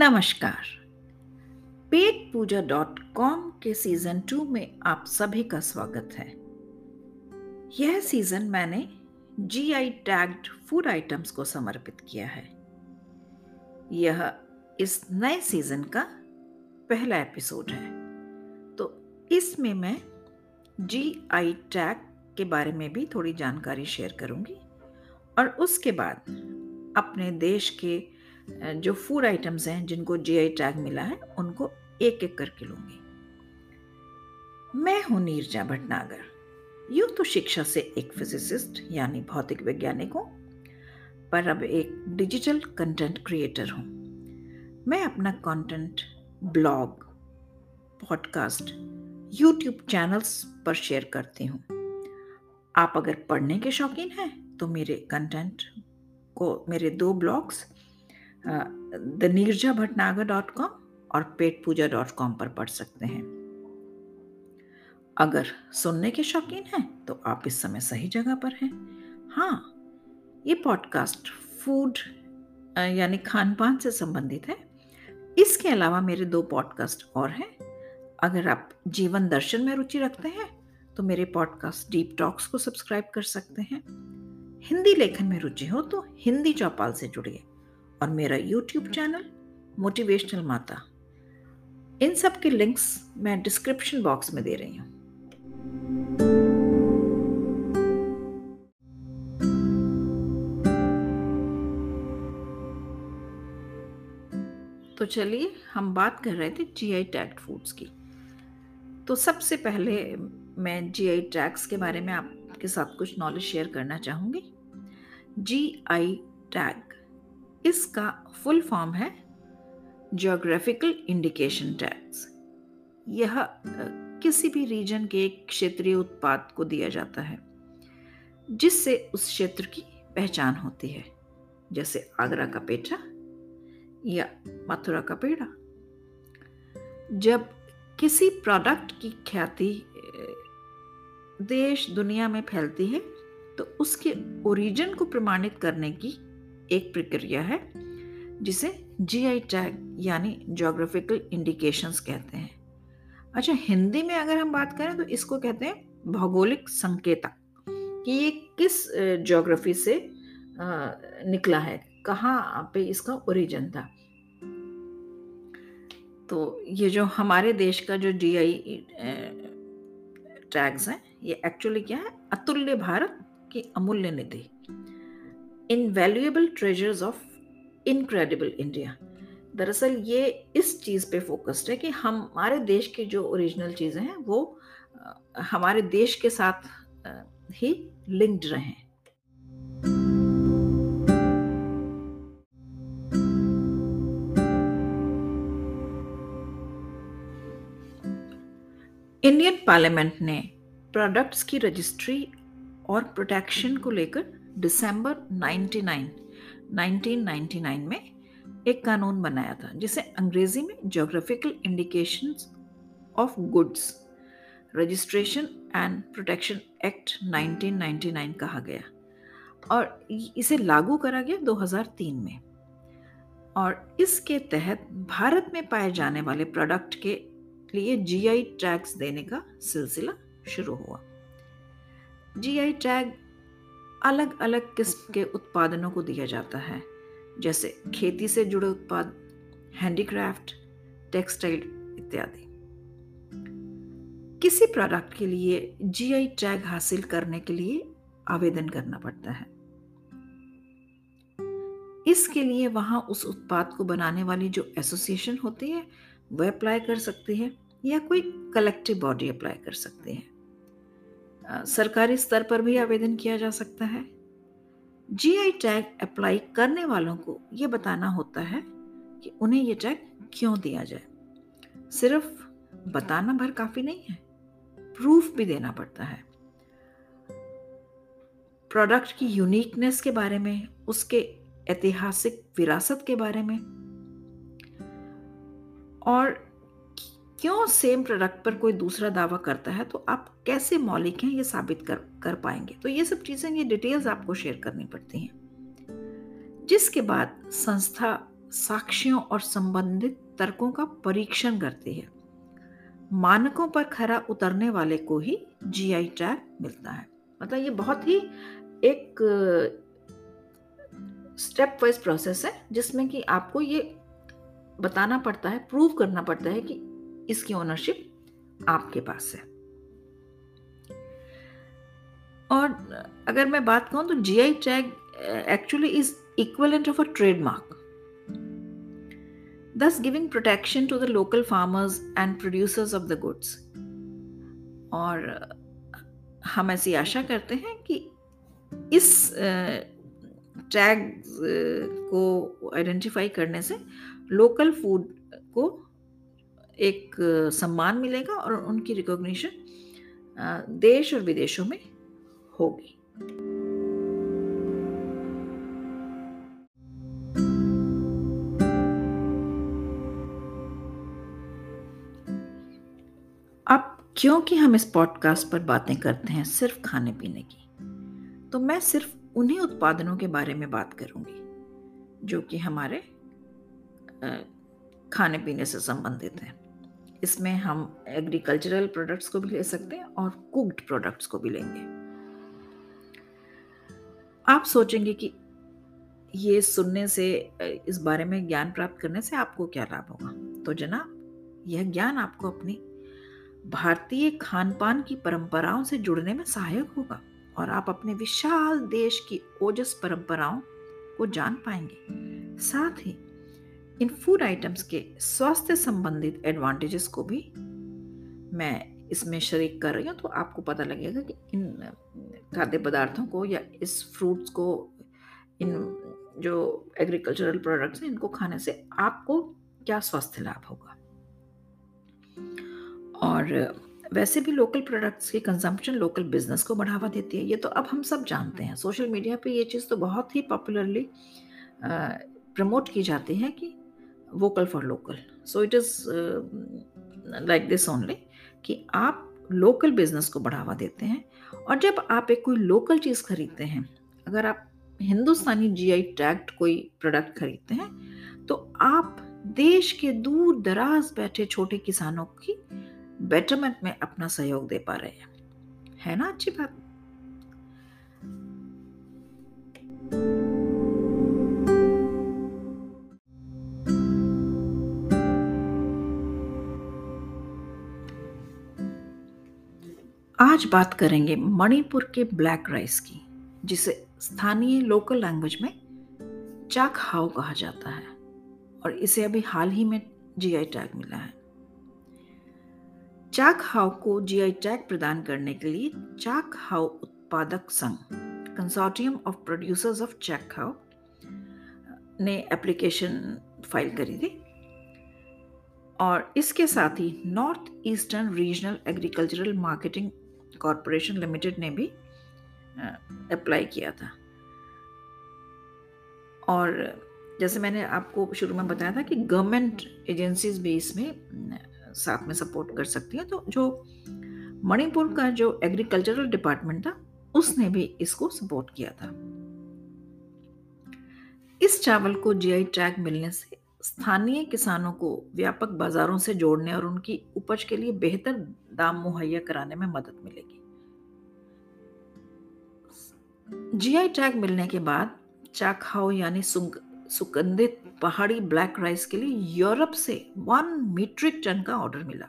नमस्कार। Pet Pooja dot com के season two में आप सभी का स्वागत है। यह सीज़न मैंने G I tagged food items को समर्पित किया है। यह इस नए सीज़न का पहला एपिसोड है। तो इसमें मैं जी आई टैग के बारे में भी थोड़ी जानकारी शेयर करूँगी और उसके बाद अपने देश के जो फ़ूड आइटम्स हैं, जिनको जीआई टैग मिला है, उनको एक एक करके लूँगी। मैं हूँ नीरजा भटनागर। यूँ तो शिक्षा से एक फिजिसिस्ट यानी भौतिक वैज्ञानिक हूँ, पर अब एक डिजिटल कंटेंट क्रिएटर हूँ। मैं अपना content blog podcast YouTube channels पर शेयर करती हूँ। आप अगर पढ़ने के शौकीन हैं तो मेरे कंटेंट को, मेरे दो blogs the Neerja Bhatnagar dot com और पेट पूजा डॉट कॉम पर पढ़ सकते हैं। अगर सुनने के शौकीन हैं तो आप इस समय सही जगह पर हैं। हाँ ये पॉडकास्ट फ़ूड यानी खान पान से संबंधित है। इसके अलावा मेरे दो पॉडकास्ट और हैं। अगर आप जीवन दर्शन में रुचि रखते हैं तो मेरे पॉडकास्ट डीप टॉक्स को सब्सक्राइब कर सकते हैं। हिंदी लेखन में रुचि हो तो हिंदी चौपाल से जुड़िए। और मेरा यूट्यूब चैनल मोटिवेशनल माता इन सब के लिंक्स मैं डिस्क्रिप्शन बॉक्स में दे रही हूँ। तो चलिए, हम बात कर रहे थे जीआई टैग फूड्स की। तो सबसे पहले मैं जीआई टैग्स के बारे में आपके साथ कुछ नॉलेज शेयर करना चाहूँगी। जी आई टैग इसका फुल फॉर्म है जियोग्राफिकल इंडिकेशन टैक्स यह किसी भी रीजन के क्षेत्रीय उत्पाद को दिया जाता है, जिससे उस क्षेत्र की पहचान होती है, जैसे आगरा का पेठा या मथुरा का पेड़ा। जब किसी प्रोडक्ट की ख्याति देश, दुनिया में फैलती है तो उसके ओरिजिन को प्रमाणित करने की एक प्रक्रिया है, जिसे जीआई टैग यानी जोग्राफिकल इंडिकेशंस कहते हैं। अच्छा हिंदी में अगर हम बात करें तो इसको कहते हैं भौगोलिक संकेता कि ये किस जोग्राफी से निकला है, कहाँ पे इसका ओरिजिन था। तो ये जो हमारे देश का जो जीआई टैग्स हैं, ये एक्चुअली क्या है? अतुल्य भारत की अमूल्य निधि। Invaluable treasures of incredible India दरअसल ये इस चीज़ पे फोकस्ड है कि हमारे देश की जो ओरिजिनल चीज़ें हैं, वो हमारे देश के साथ ही लिंक्ड रहें। इंडियन पार्लियामेंट ने प्रोडक्ट्स की रजिस्ट्री और प्रोटेक्शन को लेकर दिसंबर 99 1999 में एक कानून बनाया था, जिसे अंग्रेज़ी में geographical indication of goods registration and protection act 1999 कहा गया और इसे लागू करा गया 2003 में। और इसके तहत भारत में पाए जाने वाले प्रोडक्ट के लिए जीआई टैग्स देने का सिलसिला शुरू हुआ। जीआई टैग अलग अलग किस्म के उत्पादनों को दिया जाता है जैसे खेती से जुड़े उत्पाद हैंडीक्राफ्ट टेक्सटाइल इत्यादि। किसी प्रोडक्ट के लिए जीआई टैग हासिल करने के लिए आवेदन करना पड़ता है। इसके लिए वहाँ उस उत्पाद को बनाने वाली जो एसोसिएशन होती है वह अप्लाई कर सकती है या कोई कलेक्टिव बॉडी अप्लाई कर सकती है। सरकारी स्तर पर भी आवेदन किया जा सकता है। जीआई टैग अप्लाई करने वालों को ये बताना होता है कि उन्हें ये टैग क्यों दिया जाए। सिर्फ़ बताना भर काफ़ी नहीं है प्रूफ भी देना पड़ता है। प्रोडक्ट की यूनिकनेस के बारे में, उसके ऐतिहासिक विरासत के बारे में। और क्यों सेम प्रोडक्ट पर कोई दूसरा दावा करता है? तो आप कैसे मौलिक हैं ये साबित कर कर पाएँगे। तो ये सब चीज़ें, ये डिटेल्स आपको शेयर करनी पड़ती हैं। जिसके बाद संस्था साक्ष्यों और संबंधित तर्कों का परीक्षण करती है। मानकों पर खरा उतरने वाले को ही जीआई टैग मिलता है। मतलब ये बहुत ही एक स्टेप वाइज प्रोसेस है, जिसमें कि आपको ये बताना पड़ता है प्रूव करना पड़ता है कि इसकी ओनरशिप आपके पास है और अगर मैं बात कहूँ तो GI tag actually is equivalent of a trademark thus giving protection to the local farmers and producers of the goods. और हम ऐसी आशा करते हैं कि इस टैग को आइडेंटिफाई करने से लोकल फ़ूड को एक सम्मान मिलेगा और उनकी रिकॉग्निशन देश और विदेशों में होगी। अब क्योंकि हम इस पॉडकास्ट पर बातें करते हैं सिर्फ़ खाने पीने की तो मैं सिर्फ़ उन्हीं उत्पादनों के बारे में बात करूँगी, जो कि हमारे खाने पीने से संबंधित हैं। इसमें हम एग्रीकल्चरल प्रोडक्ट्स को भी ले सकते हैं और कुक्ड प्रोडक्ट्स को भी लेंगे। आप सोचेंगे कि ये सुनने से, इस बारे में ज्ञान प्राप्त करने से आपको क्या लाभ होगा? तो जनाब, यह ज्ञान आपको अपनी भारतीय खान पान की परंपराओं से जुड़ने में सहायक होगा और आप अपने विशाल देश की ओजस परंपराओं को जान पाएँगे। साथ ही इन फ़ूड आइटम्स के स्वास्थ्य संबंधित एडवांटेजेस को भी मैं इसमें शरीक कर रही हूँ तो आपको पता लगेगा कि इन, खाद्य पदार्थों को या इस फ्रूट्स को, इन जो एग्रीकल्चरल प्रोडक्ट्स हैं, इनको खाने से आपको क्या स्वास्थ्य लाभ होगा? और वैसे भी लोकल प्रोडक्ट्स की कंजम्पशन लोकल बिज़नेस को बढ़ावा देती है। ये तो अब हम सब जानते हैं। सोशल मीडिया पे ये चीज़ तो बहुत ही पॉपुलरली प्रमोट की जाती है कि vocal for local so it is like this only कि आप लोकल बिज़नेस को बढ़ावा देते हैं और जब आप एक कोई लोकल चीज़ खरीदते हैं, अगर आप हिंदुस्तानी जीआई टैग्ड कोई प्रोडक्ट खरीदते हैं तो आप देश के दूर दराज बैठे छोटे किसानों की बेटरमेंट में अपना सहयोग दे पा रहे हैं। है ना? अच्छी बात। आज बात करेंगे मणिपुर के ब्लैक राइस की, जिसे स्थानीय लोकल लैंग्वेज में चाक हाउ कहा जाता है, और इसे अभी हाल ही में जीआई टैग मिला है। चाक हाउ को जीआई टैग प्रदान करने के लिए चाक हाउ उत्पादक संघ consortium of producers of Chak Hao ने एप्लीकेशन फ़ाइल करी थी। और इसके साथ ही north eastern regional agricultural marketing corporation limited ने भी अप्लाई किया था। और जैसे मैंने आपको शुरू में बताया था कि गवर्नमेंट एजेंसीज भी इसमें साथ में सपोर्ट कर सकती हैं तो जो मणिपुर का जो एग्रीकल्चरल डिपार्टमेंट था, उसने भी इसको सपोर्ट किया था। इस चावल को जीआई टैग मिलने से स्थानीय किसानों को व्यापक बाजारों से जोड़ने और उनकी उपज के लिए बेहतर दाम मुहैया कराने में मदद मिलेगी। जीआई टैग मिलने के बाद, चाखाओ यानी सुगंधित पहाड़ी ब्लैक राइस के लिए यूरोप से वन मीट्रिक टन का ऑर्डर मिला।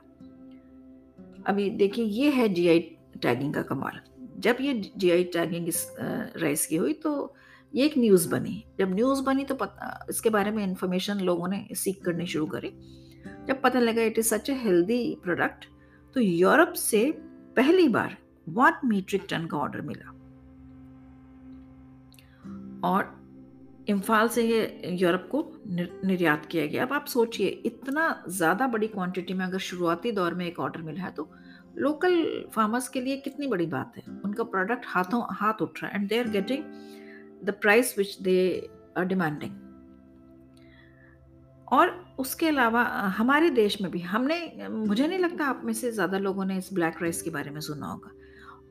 अभी देखिए, ये है जीआई टैगिंग का कमाल। जब ये जीआई टैगिंग इस राइस की हुई तो ये एक न्यूज़ बनी। जब न्यूज़ बनी तो पता, इसके बारे में इंफॉर्मेशन लोगों ने सीख करनी शुरू करी। जब पता लगा it is such a healthy product तो यूरोप से पहली बार वन मीट्रिक टन का ऑर्डर मिला। और इम्फाल से ये यूरोप को निर्यात किया गया। अब आप सोचिए, इतना ज़्यादा बड़ी क्वांटिटी में अगर शुरुआती दौर में एक ऑर्डर मिला है तो लोकल फार्मर्स के लिए कितनी बड़ी बात है? उनका प्रोडक्ट हाथों, हाथ उठ रहा है and they are getting the price which they are demanding और उसके अलावा, हमारे देश में भी, हमने, मुझे नहीं लगता आप में से ज़्यादा लोगों ने इस ब्लैक राइस के बारे में सुना होगा।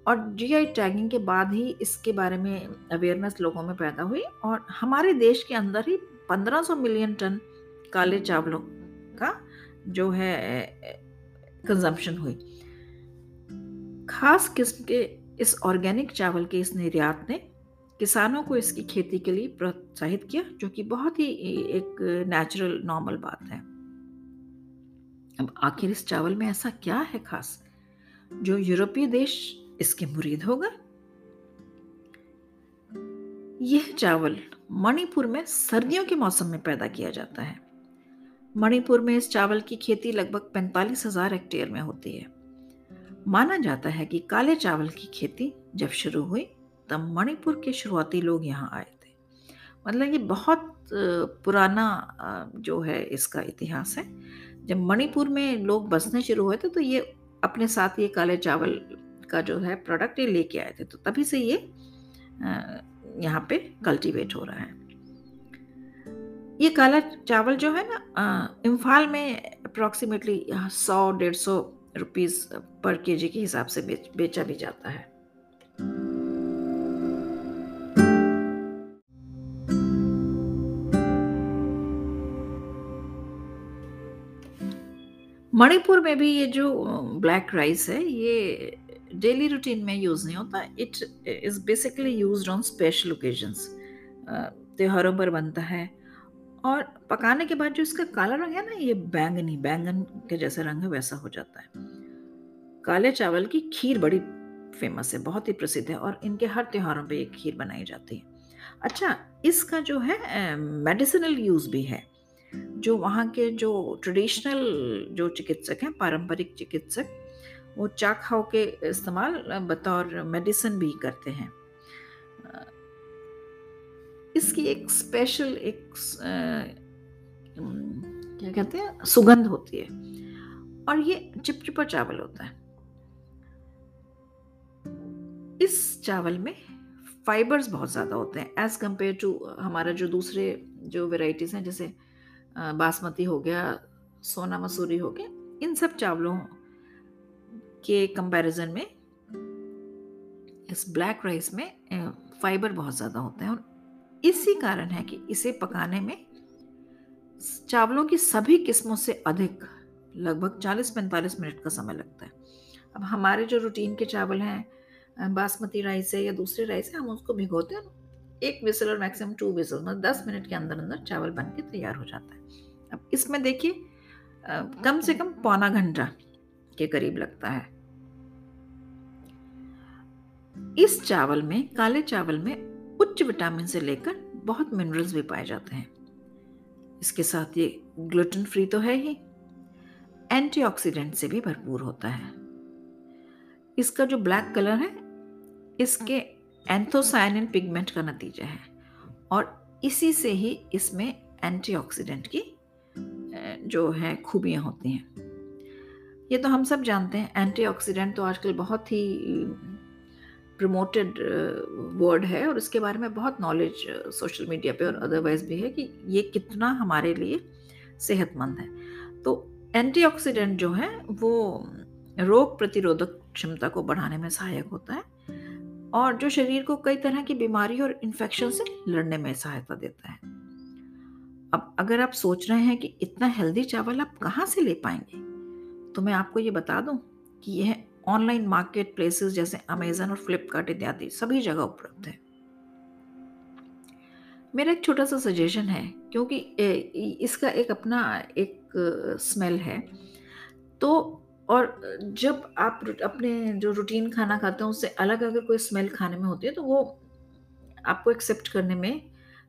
और जीआई टैगिंग के बाद ही इसके बारे में अवेयरनेस लोगों में पैदा हुई और हमारे देश के अंदर ही 1500 मिलियन टन काले चावलों का जो है कंजम्पशन हुई। खास किस्म के इस ऑर्गेनिक चावल के इस निर्यात ने किसानों को इसकी खेती के लिए प्रोत्साहित किया, जो कि बहुत ही एक नेचुरल नॉर्मल बात है। अब आखिर इस चावल में ऐसा क्या है खास? जो यूरोपीय देश इसके मुरीद हो गए यह चावल मणिपुर में सर्दियों के मौसम में पैदा किया जाता है। मणिपुर में इस चावल की खेती लगभग पैंतालीस हज़ार हेक्टेयर में होती है। माना जाता है कि काले चावल की खेती जब शुरू हुई, तब मणिपुर के शुरुआती लोग यहाँ आए थे। मतलब ये बहुत पुराना जो है इसका इतिहास है। जब मणिपुर में लोग बसने शुरू हुए थे तो ये अपने साथ ये काले चावल का जो है प्रोडक्ट ये लेके आए थे तो तभी से ये यहाँ पे कल्टीवेट हो रहा है। ये काला चावल जो है ना इम्फाल में अप्रॉक्सीमेटली सौ डेढ़ सौ रुपीज़ पर केजी के हिसाब से बेच, बेचा भी जाता है। मणिपुर में भी ये जो ब्लैक राइस है ये डेली रूटीन में यूज़ नहीं होता। It is basically use on special occasions त्योहारों पर बनता है। और पकाने के बाद जो इसका काला रंग है ना, ये बैंगनी, बैंगन के जैसा रंग है, वैसा हो जाता है। काले चावल की खीर बड़ी फ़ेमस है, बहुत ही प्रसिद्ध है और इनके हर त्योहारों पे ये खीर बनाई जाती है। अच्छा इसका जो है मेडिसिनल यूज़ भी है। जो वहाँ के जो ट्रेडिशनल जो चिकित्सक हैं, पारंपरिक चिकित्सक वो चाखाओ के इस्तेमाल बतौर मेडिसिन भी करते हैं। इसकी एक स्पेशल एक क्या कहते हैं, सुगंध होती है। और ये चिपचिपा चावल होता है। इस चावल में फाइबर्स बहुत ज़्यादा होते हैं एज़ कंपेयर टू हमारा जो दूसरे जो वेराइटीज़ हैं, जैसे बासमती हो गया, सोना मसूरी हो गया, इन सब चावलों के कंपैरिजन में, इस ब्लैक राइस में फाइबर बहुत ज़्यादा होता है और इसी कारण है कि इसे पकाने में चावलों की सभी किस्मों से अधिक लगभग 40-45 मिनट का समय लगता है। अब हमारे जो रूटीन के चावल हैं बासमती राइस है या दूसरे राइस है, हम उसको भिगोते हैं एक विसल और मैक्सिमम टू विसल मतलब दस मिनट के अंदर अंदर चावल बन के तैयार हो जाता है। अब इसमें देखिए कम से कम पौना घंटा के करीब लगता है। इस चावल में, काले चावल में उच्च विटामिन से लेकर बहुत मिनरल्स भी पाए जाते हैं। इसके साथ ये ग्लूटेन फ्री तो है ही। एंटीऑक्सीडेंट से भी भरपूर होता है। इसका जो ब्लैक कलर है, इसके एंथोसायनिन पिगमेंट का नतीजा है और इसी से ही इसमें एंटीऑक्सीडेंट की जो है खूबियाँ होती हैं। ये तो हम सब जानते हैं एंटीऑक्सीडेंट तो आजकल बहुत ही प्रमोटेड वर्ड है और इसके बारे में बहुत नॉलेज सोशल मीडिया पे और अदरवाइज़ भी है कि ये कितना हमारे लिए सेहतमंद है। तो एंटीऑक्सीडेंट जो है, वो रोग प्रतिरोधक क्षमता को बढ़ाने में सहायक होता है और जो शरीर को कई तरह की बीमारी और इन्फेक्शन से लड़ने में सहायता देता है। अब अगर आप सोच रहे हैं कि इतना हेल्दी चावल आप कहाँ से ले पाएँगे? तो मैं आपको ये बता दूँ कि यह ऑनलाइन मार्केट प्लेसेस जैसे अमेजन और फ्लिपकार्ट इत्यादि सभी जगह उपलब्ध है। मेरा एक छोटा सा सजेशन है, क्योंकि इसका एक अपना एक स्मेल है। तो और जब आप अपने जो रूटीन खाना खाते हैं, उससे अलग अगर कोई स्मेल खाने में होती है तो वो आपको एक्सेप्ट करने में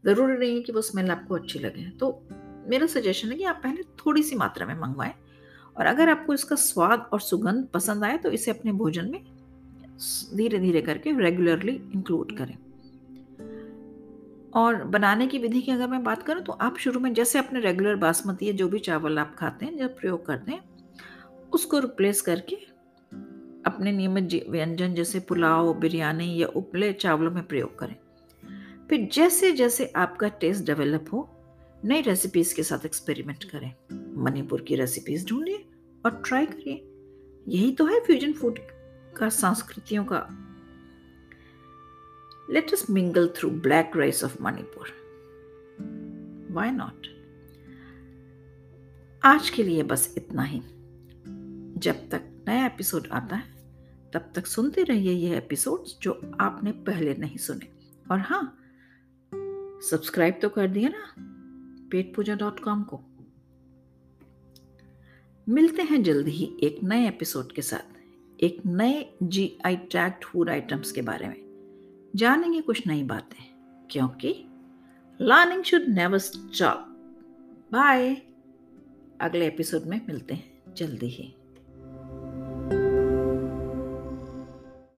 ज़रूरी नहीं है कि वो स्मेल आपको अच्छी लगे। तो मेरा सजेशन है कि आप पहले थोड़ी सी मात्रा में मंगवाएँ और अगर आपको इसका स्वाद और सुगंध पसंद आए तो इसे अपने भोजन में धीरे धीरे करके रेगुलरली इंक्लूड करें। और बनाने की विधि की अगर मैं बात करूँ तो आप शुरू में जैसे अपने रेगुलर बासमती या जो भी चावल आप खाते हैं, जब प्रयोग करते हैं, उसको रिप्लेस करके अपने नियमित व्यंजन जैसे पुलाव, बिरयानी या उपले चावलों में प्रयोग करें। फिर जैसे जैसे आपका टेस्ट डेवलप हो, नई रेसिपीज़ के साथ एक्सपेरिमेंट करें। मणिपुर की रेसिपीज़ ढूंढिए। और ट्राई करिए। यही तो है फ्यूजन फ़ूड का, संस्कृतियों का। Let us mingle through black rice of Manipur why not आज के लिए बस इतना ही। जब तक नया एपिसोड आता है, तब तक सुनते रहिए यह एपिसोड जो आपने पहले नहीं सुने। और हाँ सब्सक्राइब तो कर दिए ना पेट पूजा डॉट कॉम को। मिलते हैं जल्द ही एक नए एपिसोड के साथ। एक नए G I tagged food items के बारे में। जानेंगे कुछ नई बातें, क्योंकि learning should never stop bye अगले एपिसोड में मिलते हैं जल्दी ही।